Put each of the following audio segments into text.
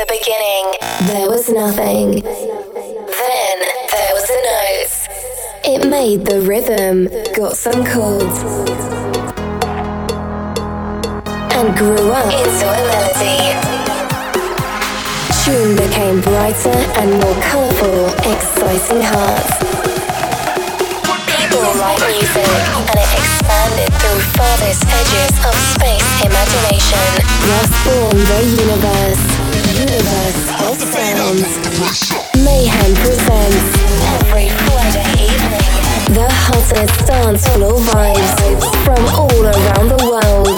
the beginning, there was nothing. Then there was a note. It made the rhythm, got some chords, and grew up into a melody. Tune became brighter and more colourful, exciting hearts. People write music, and it expanded through farthest edges of space imagination. Thus born the universe. Mayhem presents every Friday evening. The hottest dance floor vibes from all around the world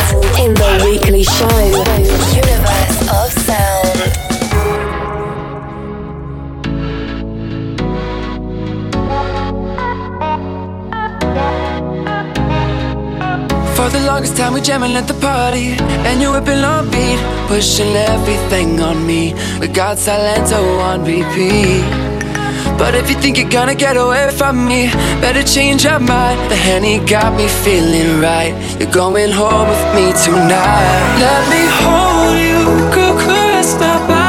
in the weekly show, Universe of For the longest time we jamming at the party. And you're whipping on beat Pushing everything on me. We got Silento on repeat. But if you think you're gonna get away from me Better change your mind. The Henny got me feeling right. You're going home with me tonight. Let me hold you Go caress my body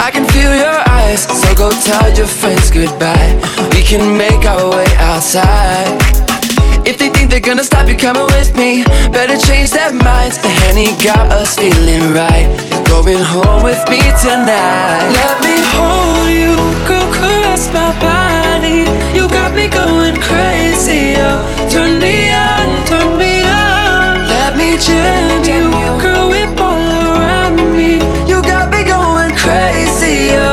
I can feel your eyes. So go tell your friends goodbye. We can make our way outside. If they think they're gonna stop you coming with me. Better change their minds. The Henny got us feeling right. You're going home with me tonight. Let me hold you Go caress my body. You got me going crazy oh. Turn me on, turn me on Let me jam you Girl, whip all around me. You got me going crazy oh. Turn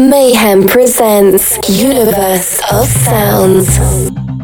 Mayhem presents Universe of Sounds.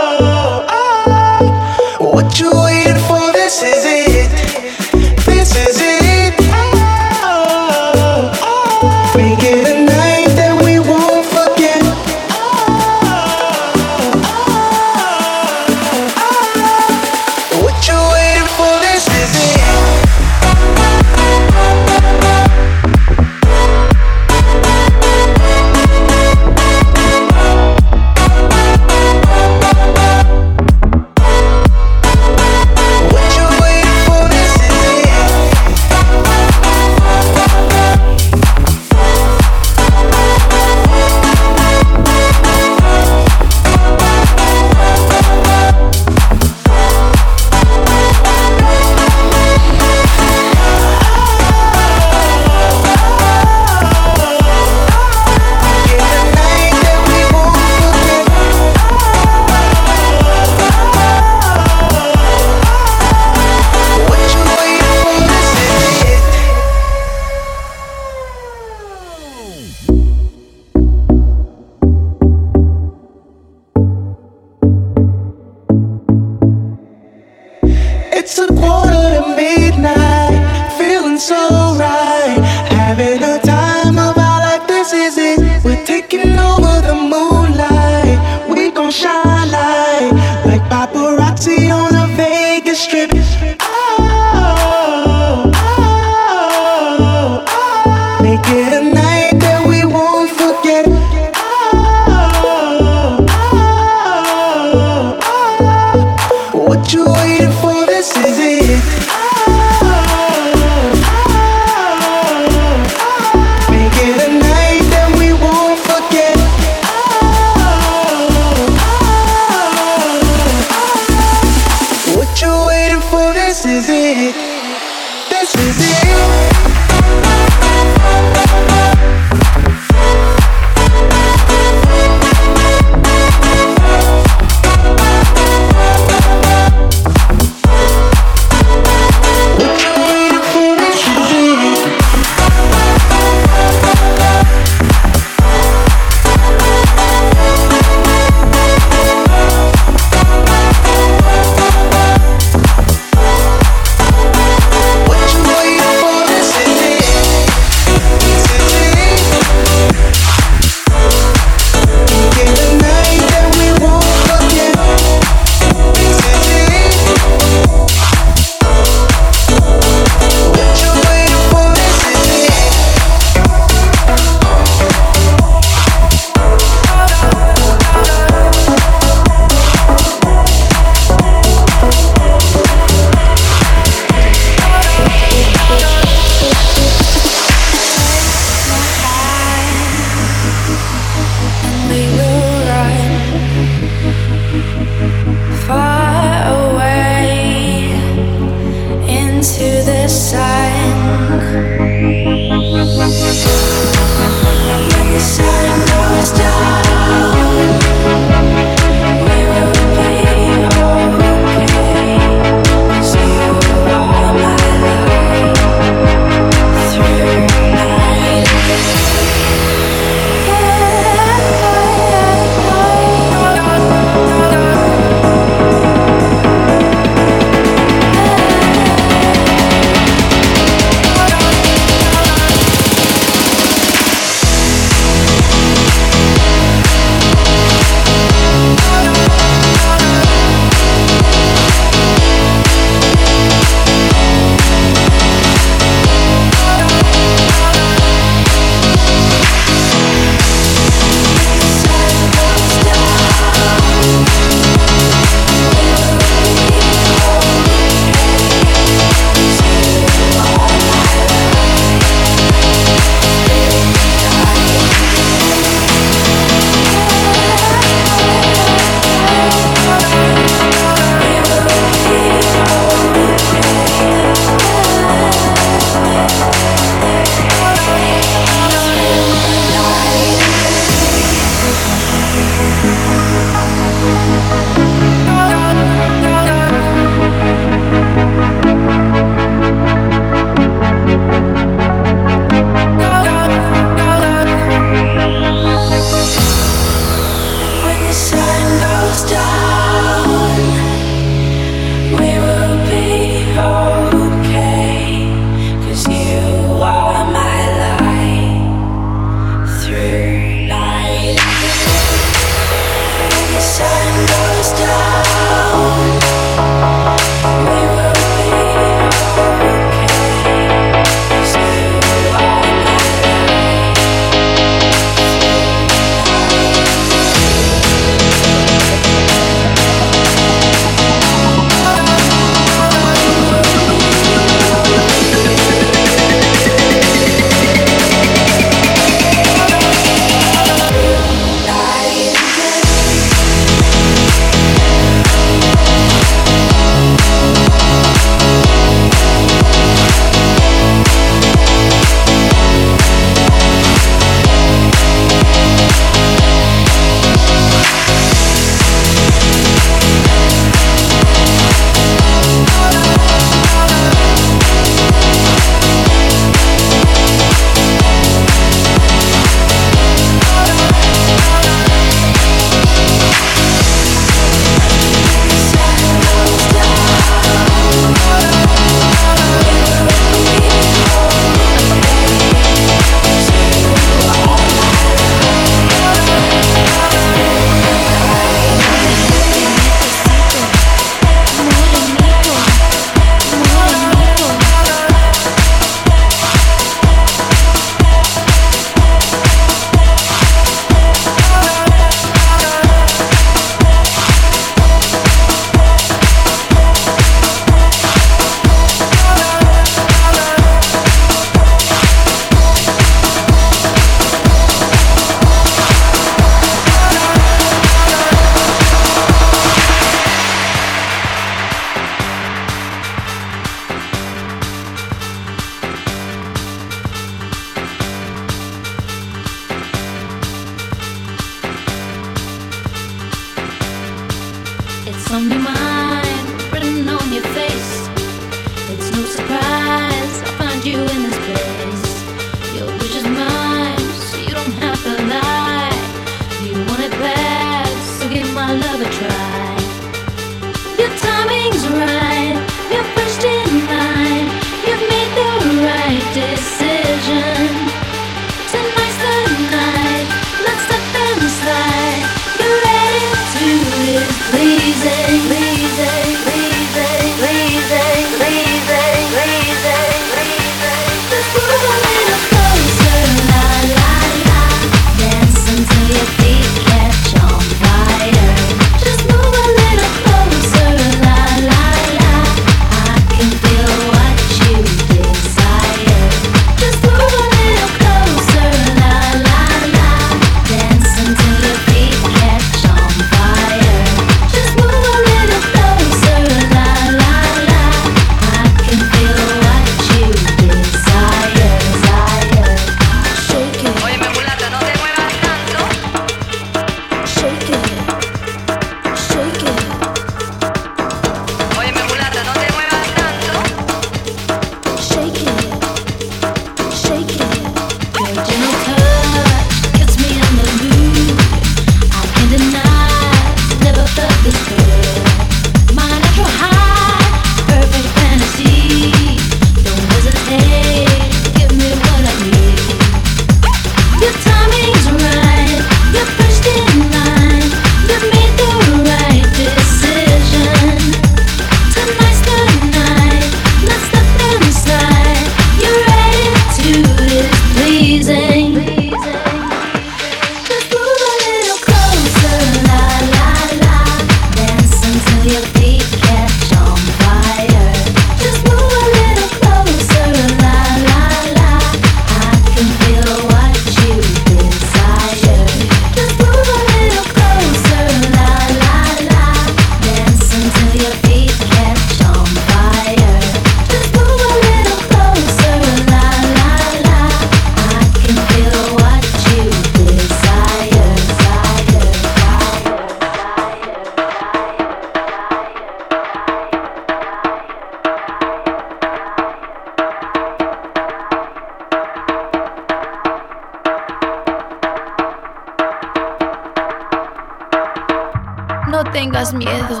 Tengas miedo.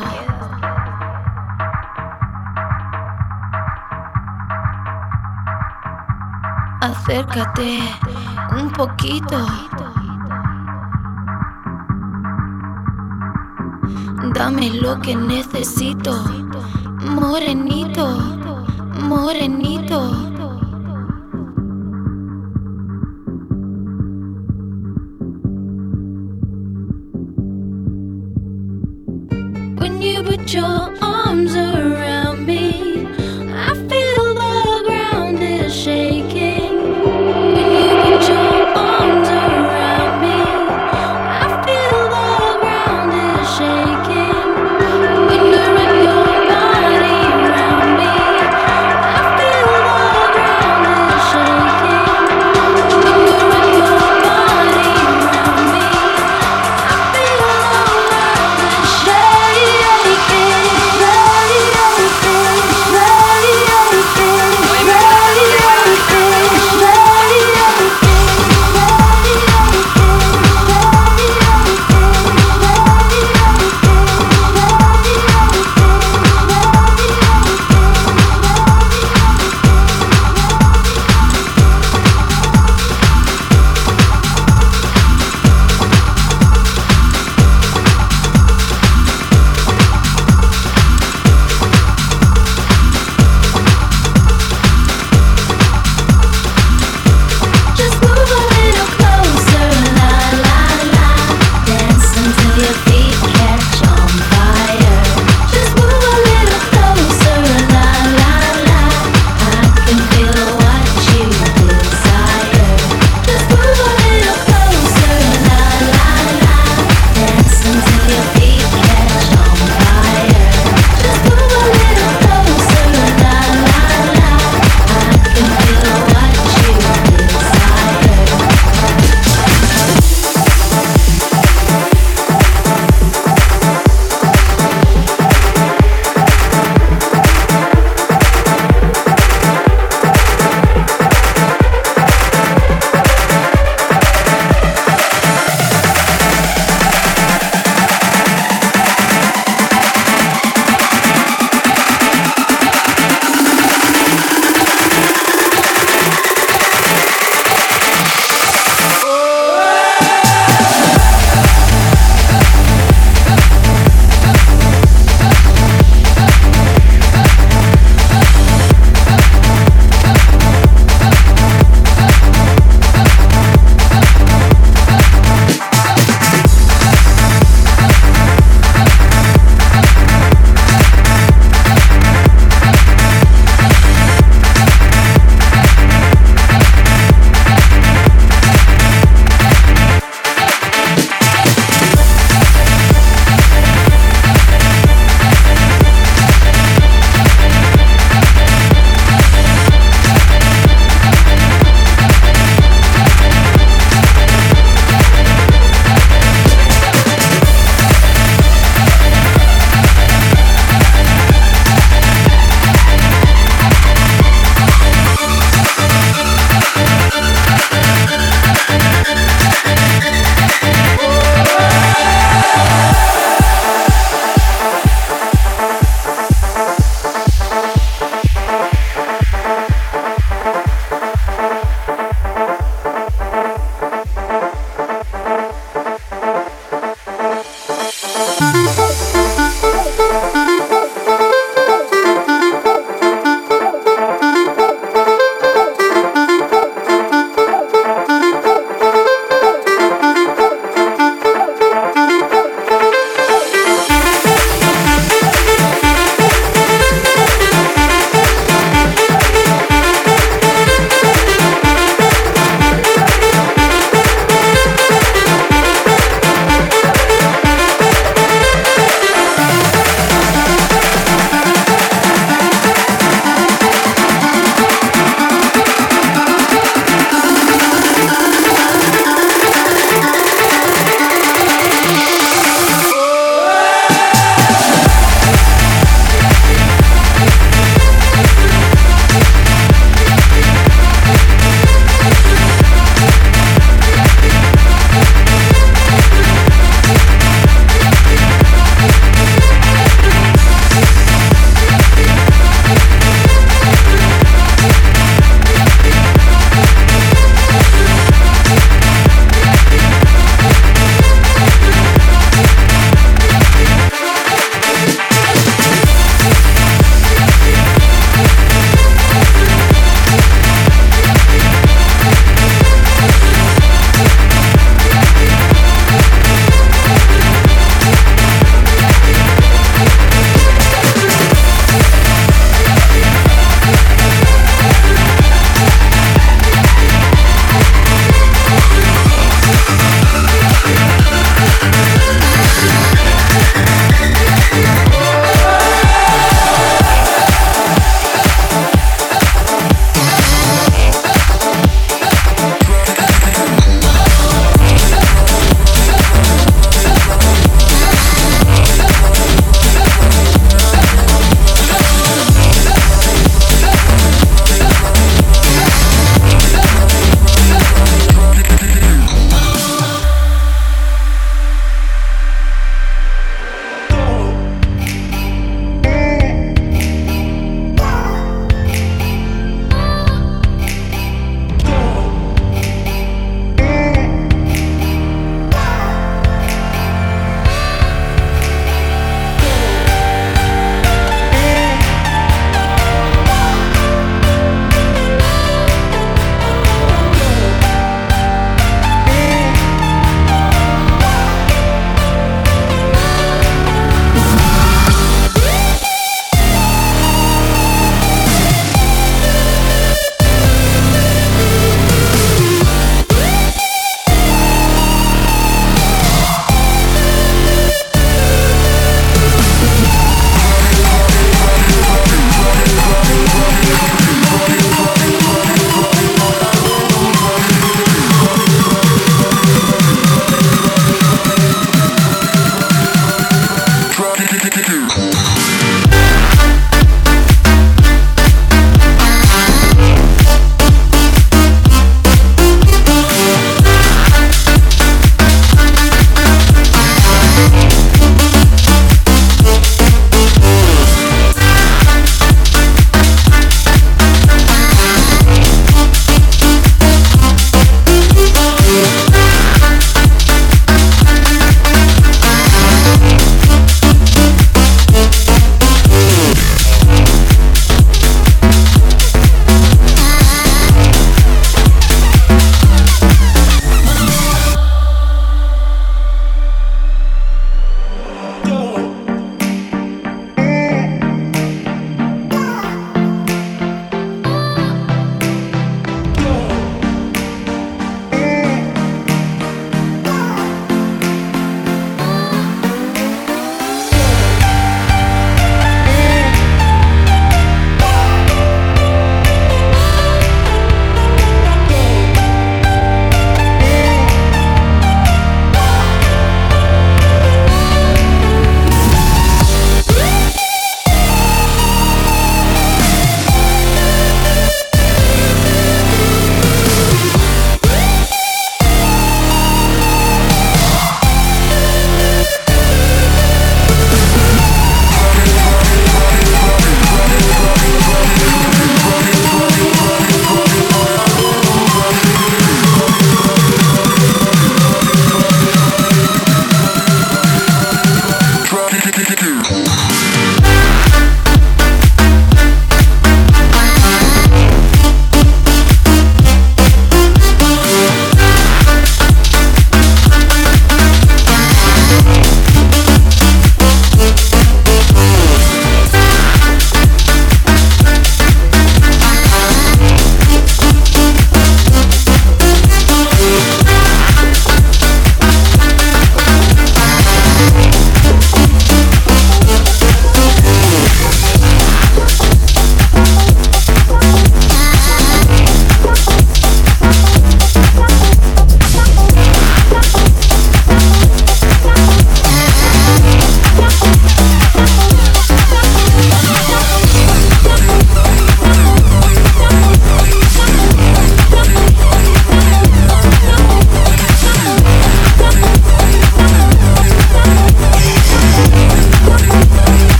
Acércate un poquito. Dame lo que necesito, morenito, morenito.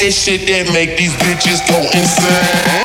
This shit that make these bitches go insane.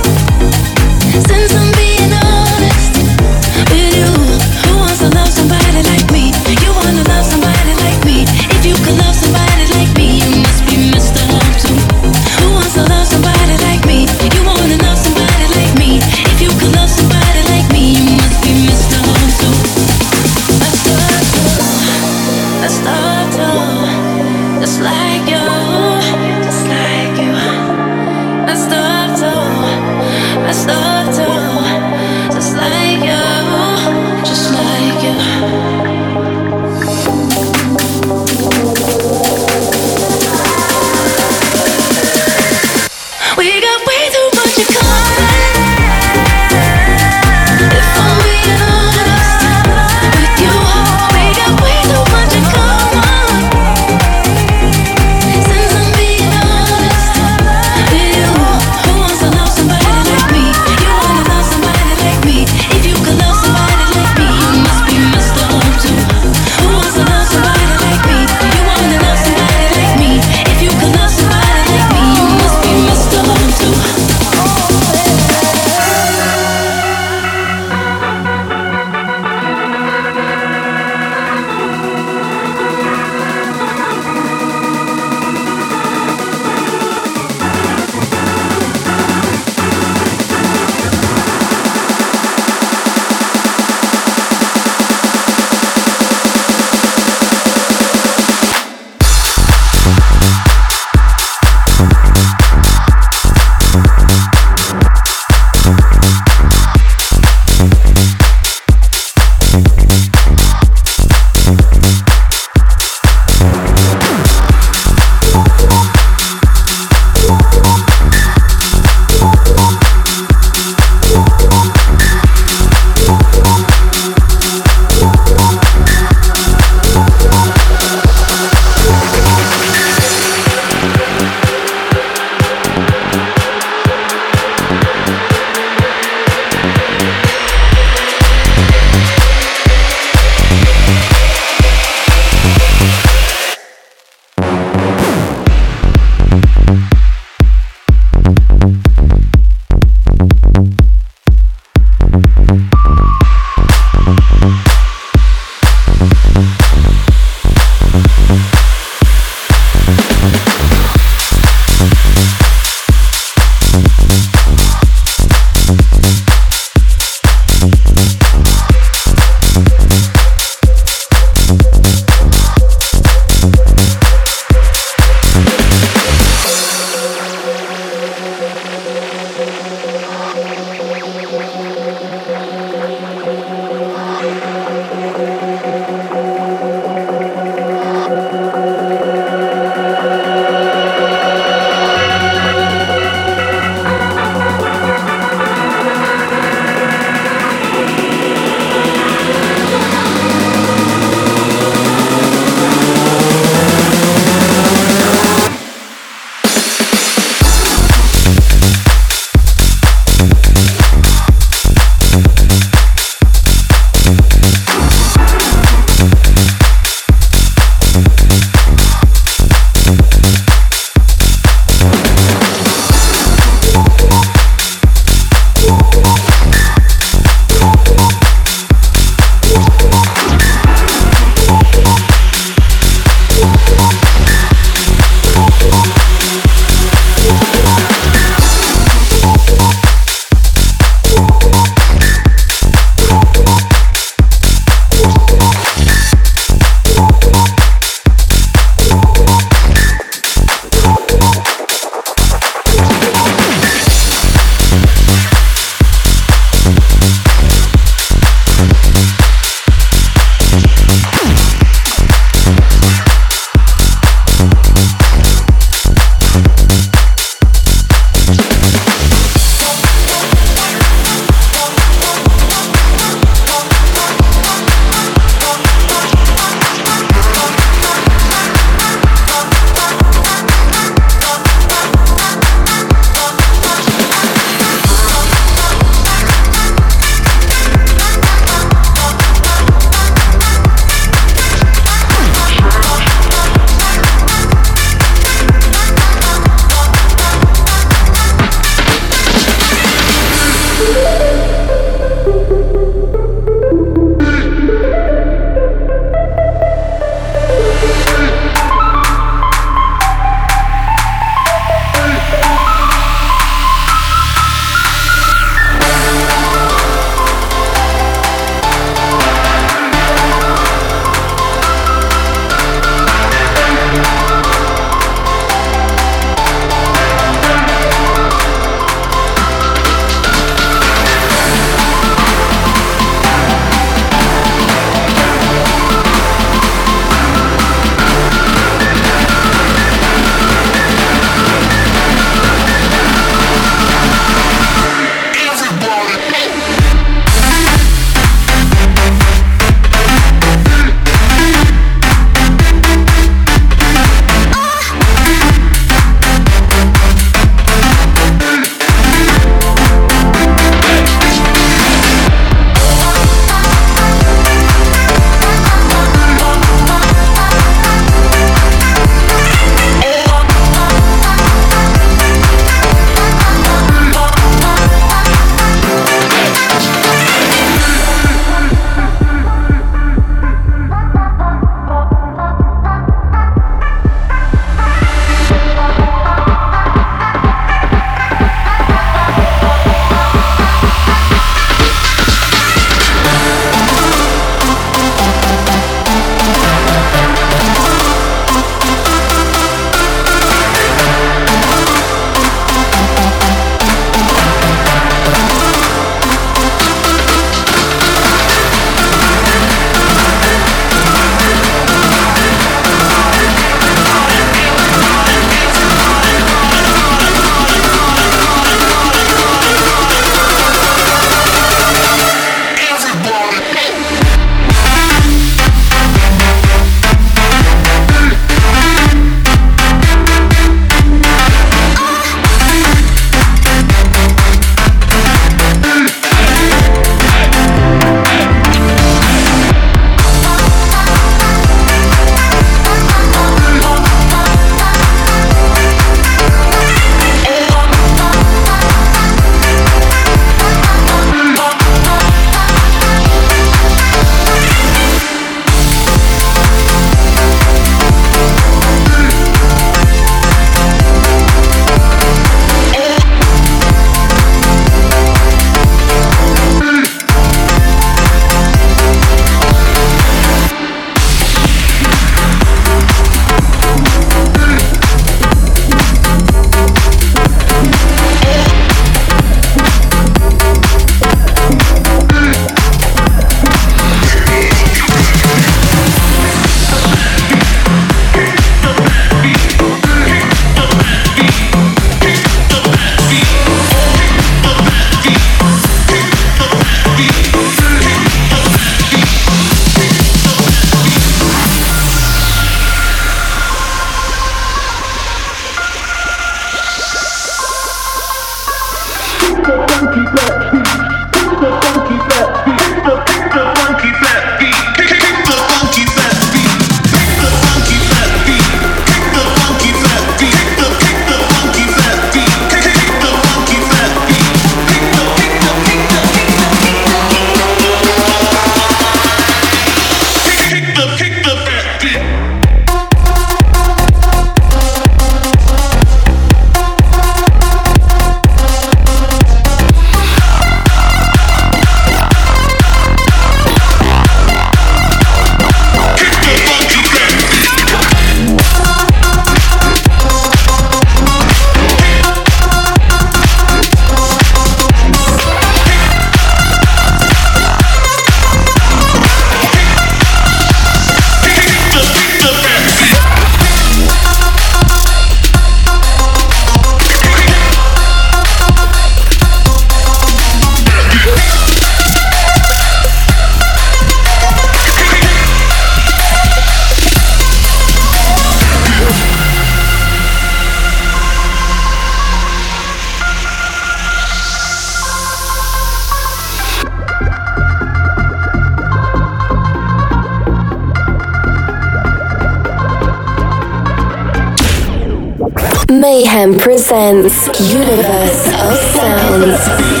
Mayhem presents Universe of Sounds.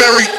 I'm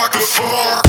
rock the floor.